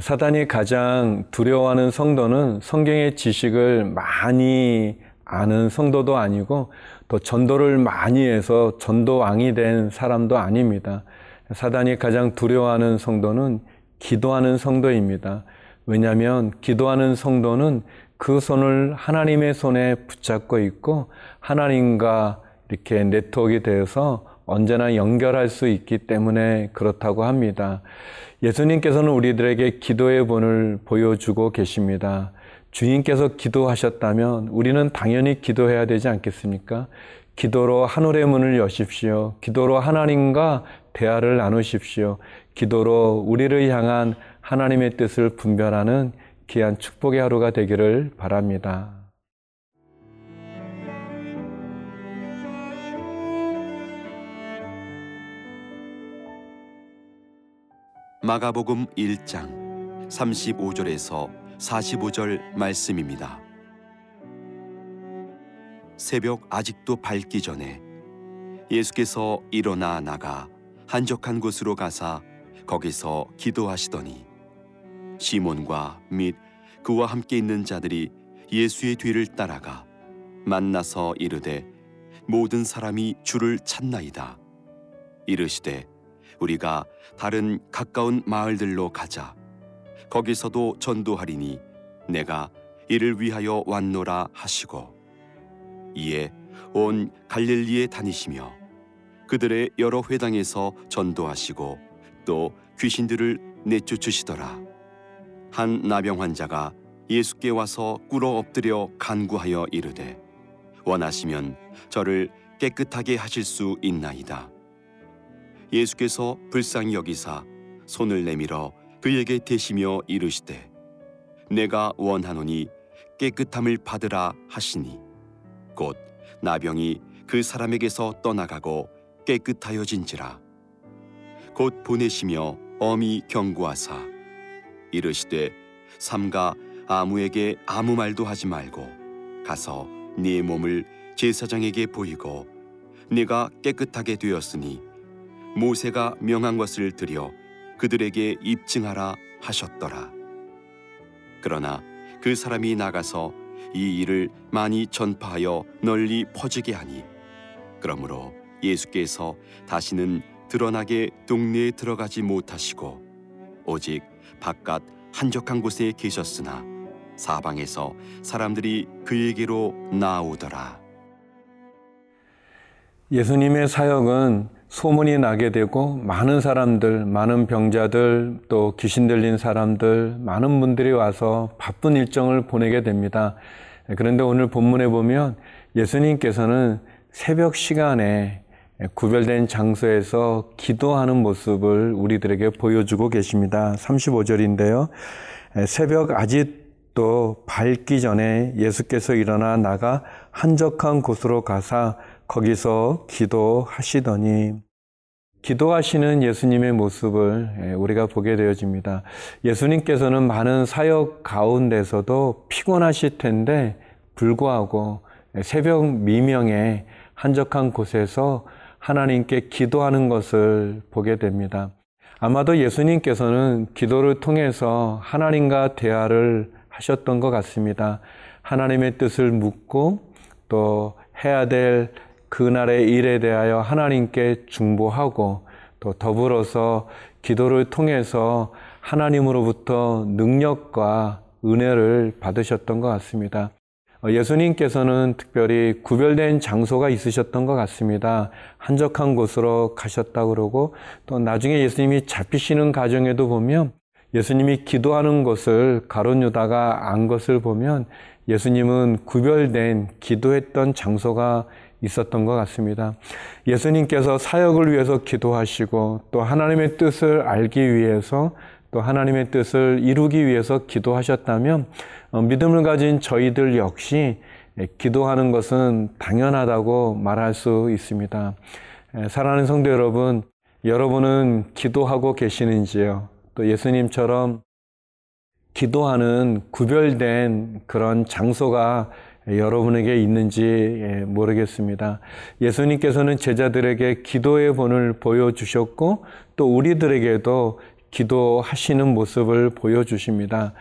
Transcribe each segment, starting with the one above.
사단이 가장 두려워하는 성도는 성경의 지식을 많이 아는 성도도 아니고 또 전도를 많이 해서 전도왕이 된 사람도 아닙니다. 사단이 가장 두려워하는 성도는 기도하는 성도입니다. 왜냐하면 기도하는 성도는 그 손을 하나님의 손에 붙잡고 있고 하나님과 이렇게 네트워크가 되어서 언제나 연결할 수 있기 때문에 그렇다고 합니다. 예수님께서는 우리들에게 기도의 본을 보여주고 계십니다. 주님께서 기도하셨다면 우리는 당연히 기도해야 되지 않겠습니까? 기도로 하늘의 문을 여십시오. 기도로 하나님과 대화를 나누십시오. 기도로 우리를 향한 하나님의 뜻을 분별하는 귀한 축복의 하루가 되기를 바랍니다. 마가복음 1장 35절에서 45절 말씀입니다. 새벽 아직도 밝기 전에 예수께서 일어나 나가 한적한 곳으로 가사 거기서 기도하시더니 시몬과 및 그와 함께 있는 자들이 예수의 뒤를 따라가 만나서 이르되 모든 사람이 주를 찾나이다 이르시되 우리가 다른 가까운 마을들로 가자. 거기서도 전도하리니 내가 이를 위하여 왔노라 하시고 이에 온 갈릴리에 다니시며 그들의 여러 회당에서 전도하시고 또 귀신들을 내쫓으시더라. 한 나병 환자가 예수께 와서 꿇어 엎드려 간구하여 이르되 원하시면 저를 깨끗하게 하실 수 있나이다. 예수께서 불쌍히 여기사 손을 내밀어 그에게 대시며 이르시되 내가 원하노니 깨끗함을 받으라 하시니. 곧 나병이 그 사람에게서 떠나가고 깨끗하여진지라. 곧 보내시며 엄히 경고하사 이르시되 삼가 아무에게 아무 말도 하지 말고 가서 네 몸을 제사장에게 보이고 네가 깨끗하게 되었으니 모세가 명한 것을 들여 그들에게 입증하라 하셨더라. 그러나 그 사람이 나가서 이 일을 많이 전파하여 널리 퍼지게 하니 그러므로 예수께서 다시는 드러나게 동네에 들어가지 못하시고 오직 바깥 한적한 곳에 계셨으나 사방에서 사람들이 그에게로 나오더라. 예수님의 사역은 소문이 나게 되고 많은 사람들, 많은 병자들, 또 귀신 들린 사람들, 많은 분들이 와서 바쁜 일정을 보내게 됩니다. 그런데 오늘 본문에 보면 예수님께서는 새벽 시간에 구별된 장소에서 기도하는 모습을 우리들에게 보여주고 계십니다. 35절인데요. 새벽 아직도 밝기 전에 예수께서 일어나 나가 한적한 곳으로 가사 거기서 기도하시더니 기도하시는 예수님의 모습을 예, 우리가 보게 되어집니다. 예수님께서는 많은 사역 가운데서도 피곤하실 텐데 불구하고 새벽 미명에 한적한 곳에서 하나님께 기도하는 것을 보게 됩니다. 아마도 예수님께서는 기도를 통해서 하나님과 대화를 하셨던 것 같습니다. 하나님의 뜻을 묻고 또 해야 될 그날의 일에 대하여 하나님께 중보하고 또 더불어서 기도를 통해서 하나님으로부터 능력과 은혜를 받으셨던 것 같습니다. 어, 예수님께서는 특별히 구별된 장소가 있으셨던 것 같습니다. 한적한 곳으로 가셨다 그러고 또 나중에 예수님이 잡히시는 과정에도 보면 예수님이 기도하는 것을 가론 유다가 안 것을 보면 예수님은 구별된 기도했던 장소가 있었던 것 같습니다. 예수님께서 사역을 위해서 기도하시고 또 하나님의 뜻을 알기 위해서 또 하나님의 뜻을 이루기 위해서 기도하셨다면 어, 믿음을 가진 저희들 역시 기도하는 것은 당연하다고 말할 수 있습니다. 사랑하는 성도 여러분, 여러분은 기도하고 계시는지요? 또 예수님처럼 기도하는 구별된 그런 장소가 여러분에게 있는지 예, 모르겠습니다. 예수님께서는 제자들에게 기도의 본을 보여주셨고 또 우리들에게도 기도하시는 모습을 보여주십니다.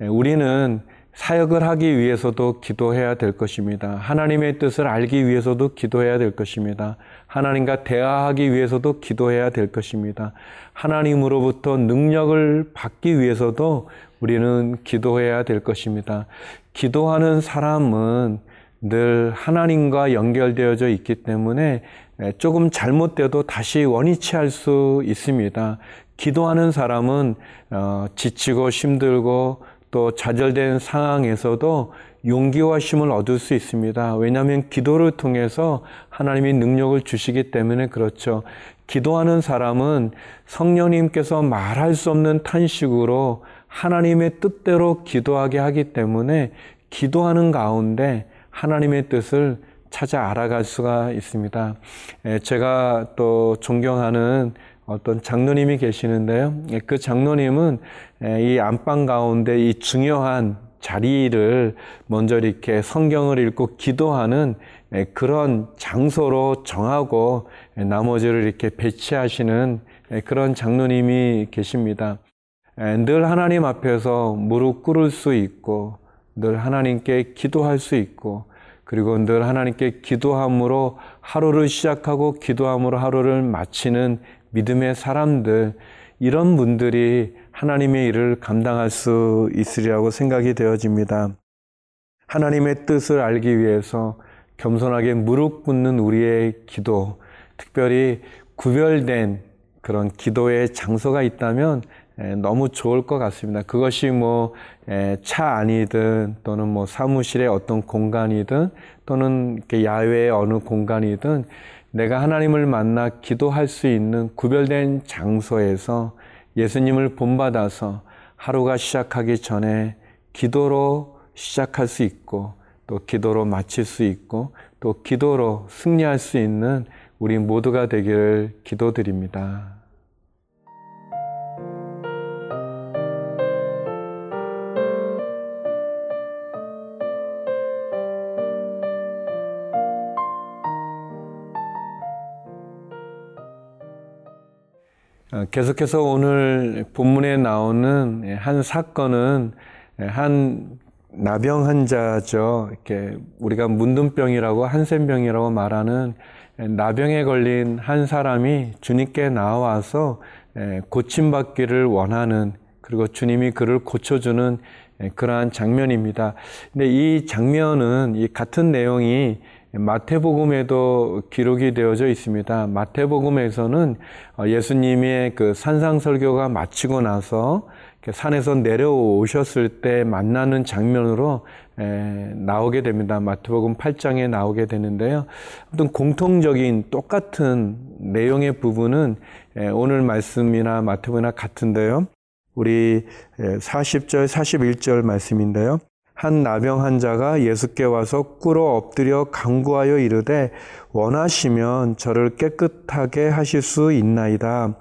우리는 사역을 하기 위해서도 기도해야 될 것입니다. 하나님의 뜻을 알기 위해서도 기도해야 될 것입니다. 하나님과 대화하기 위해서도 기도해야 될 것입니다. 하나님으로부터 능력을 받기 위해서도 우리는 기도해야 될 것입니다. 기도하는 사람은 늘 하나님과 연결되어져 있기 때문에 조금 잘못돼도 다시 원위치 할 수 있습니다. 기도하는 사람은 어, 지치고 힘들고 또 좌절된 상황에서도 용기와 힘을 얻을 수 있습니다. 왜냐하면 기도를 통해서 하나님이 능력을 주시기 때문에 그렇죠. 기도하는 사람은 성령님께서 말할 수 없는 탄식으로 하나님의 뜻대로 기도하게 하기 때문에 기도하는 가운데 하나님의 뜻을 찾아 알아갈 수가 있습니다. 제가 또 존경하는 어떤 장로님이 계시는데요. 그 장로님은 이 안방 가운데 이 중요한 자리를 먼저 이렇게 성경을 읽고 기도하는 그런 장소로 정하고 나머지를 이렇게 배치하시는 그런 장로님이 계십니다. 늘 하나님 앞에서 무릎 꿇을 수 있고 늘 하나님께 기도할 수 있고 그리고 늘 하나님께 기도함으로 하루를 시작하고 기도함으로 하루를 마치는 믿음의 사람들, 이런 분들이 하나님의 일을 감당할 수 있으리라고 생각이 되어집니다. 하나님의 뜻을 알기 위해서 겸손하게 무릎 꿇는 우리의 기도, 특별히 구별된 그런 기도의 장소가 있다면 너무 좋을 것 같습니다. 그것이 뭐차 안이든 또는 뭐 사무실의 어떤 공간이든 또는 야외의 어느 공간이든 내가 하나님을 만나 기도할 수 있는 구별된 장소에서 예수님을 본받아서 하루가 시작하기 전에 기도로 시작할 수 있고 또 기도로 마칠 수 있고 또 기도로 승리할 수 있는 우리 모두가 되기를 기도드립니다. 계속해서 오늘 본문에 나오는 한 사건은 한 나병 환자죠. 이렇게 우리가 문둥병이라고 한센병이라고 말하는 나병에 걸린 한 사람이 주님께 나와서 고침받기를 원하는 그리고 주님이 그를 고쳐주는 그러한 장면입니다. 근데 이 장면은 이 같은 내용이 마태복음에도 기록이 되어져 있습니다. 마태복음에서는 어, 예수님의 그 산상 설교가 마치고 나서 산에서 내려오셨을 때 만나는 장면으로 나오게 됩니다. 마태복음 8장에 나오게 되는데요. 어떤 공통적인 똑같은 내용의 부분은 오늘 말씀이나 마태복음이나 같은데요. 우리 40절, 41절 말씀인데요. 한 나병 환자가 예수께 와서 꿇어 엎드려 강구하여 이르되 원하시면 저를 깨끗하게 하실 수 있나이다.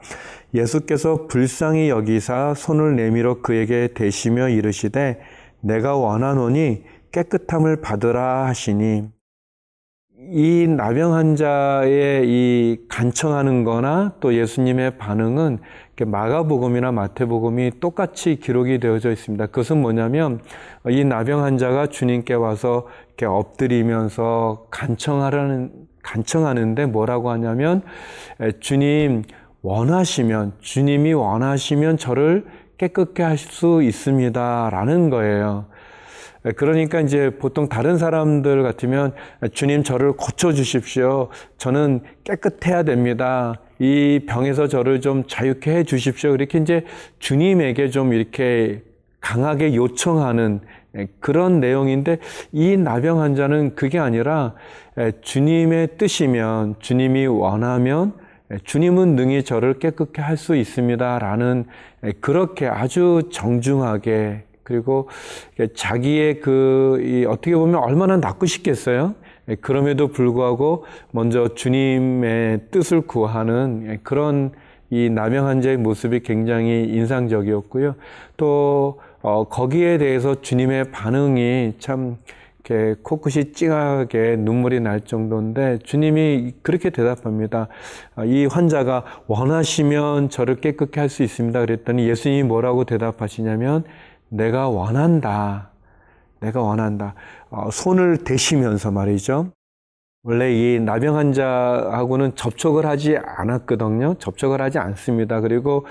예수께서 불쌍히 여기사 손을 내밀어 그에게 대시며 이르시되 내가 원하노니 깨끗함을 받으라 하시니 이 나병 환자의 이 간청하는 거나 또 예수님의 반응은 마가복음이나 마태복음이 똑같이 기록이 되어져 있습니다. 그것은 뭐냐면 이 나병 환자가 주님께 와서 이렇게 엎드리면서 간청하라는 간청하는데 뭐라고 하냐면 주님 원하시면 주님이 원하시면 저를 깨끗게 하실 수 있습니다라는 거예요. 네, 그러니까 이제 보통 다른 사람들 같으면 주님 저를 고쳐 주십시오. 저는 깨끗해야 됩니다. 이 병에서 저를 좀 자유케 해 주십시오. 이렇게 이제 주님에게 좀 이렇게 강하게 요청하는 그런 내용인데 이 나병 환자는 그게 아니라 주님의 뜻이면 주님이 원하면 주님은 능히 저를 깨끗게 할 수 있습니다. 라는 그렇게 아주 정중하게 그리고 자기의 그 어떻게 보면 얼마나 낫고 싶겠어요. 예, 그럼에도 불구하고 먼저 주님의 뜻을 구하는 예, 그런 이 남영 환자의 모습이 굉장히 인상적이었고요. 또 어, 거기에 대해서 주님의 반응이 참 이렇게 코끝이 찡하게 눈물이 날 정도인데 주님이 그렇게 대답합니다. 아, 이 환자가 원하시면 저를 깨끗게 할 수 있습니다. 그랬더니 예수님이 뭐라고 대답하시냐면 내가 원한다. 내가 원한다. 어, 손을 대시면서 말이죠. 원래 이 나병 환자하고는 접촉을 하지 않았거든요. 접촉을 하지 않습니다. 그리고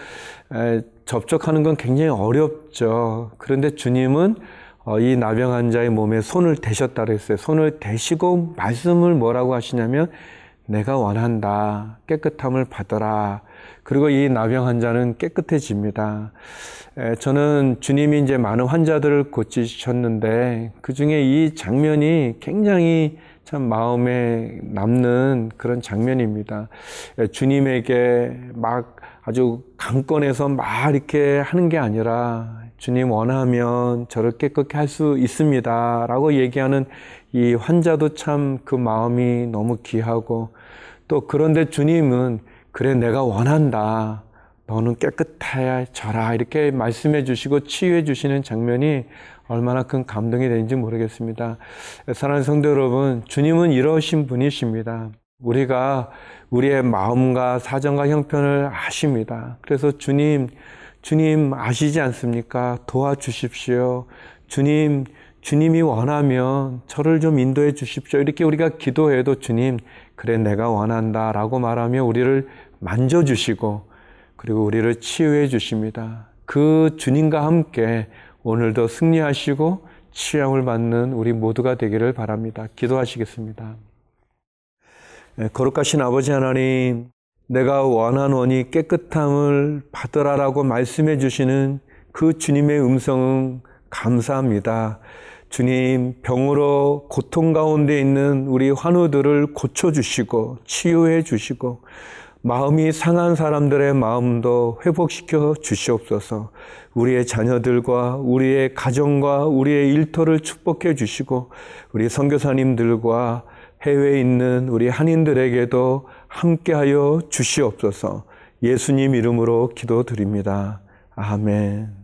접촉하는 건 굉장히 어렵죠. 그런데 주님은 어, 이 나병 환자의 몸에 손을 대셨다 그랬어요. 손을 대시고 말씀을 뭐라고 하시냐면 내가 원한다. 깨끗함을 받아라. 그리고 이 나병 환자는 깨끗해집니다. 저는 주님이 이제 많은 환자들을 고치셨는데 그 중에 이 장면이 굉장히 참 마음에 남는 그런 장면입니다. 주님에게 막 아주 강권해서 막 이렇게 하는 게 아니라 주님 원하면 저를 깨끗게 할 수 있습니다. 라고 얘기하는 이 환자도 참 그 마음이 너무 귀하고 또 그런데 주님은 그래 내가 원한다. 너는 깨끗해져라. 이렇게 말씀해 주시고 치유해 주시는 장면이 얼마나 큰 감동이 되는지 모르겠습니다. 사랑하는 성도 여러분, 주님은 이러신 분이십니다. 우리가 우리의 마음과 사정과 형편을 아십니다. 그래서 주님, 주님 아시지 않습니까? 도와주십시오. 주님, 주님이 원하면 저를 좀 인도해 주십시오. 이렇게 우리가 기도해도 주님, 그래, 내가 원한다. 라고 말하며 우리를 만져주시고, 그리고 우리를 치유해 주십니다. 그 주님과 함께 오늘도 승리하시고 치유함을 받는 우리 모두가 되기를 바랍니다. 기도하시겠습니다. 네, 거룩하신 아버지 하나님, 내가 원하노니 깨끗함을 받으라라고 말씀해 주시는 그 주님의 음성은 감사합니다. 주님, 병으로 고통 가운데 있는 우리 환우들을 고쳐주시고, 치유해 주시고, 마음이 상한 사람들의 마음도 회복시켜 주시옵소서. 우리의 자녀들과 우리의 가정과 우리의 일터를 축복해 주시고 우리 선교사님들과 해외에 있는 우리 한인들에게도 함께하여 주시옵소서. 예수님 이름으로 기도드립니다. 아멘.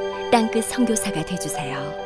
땅끝 성교사가 되주세요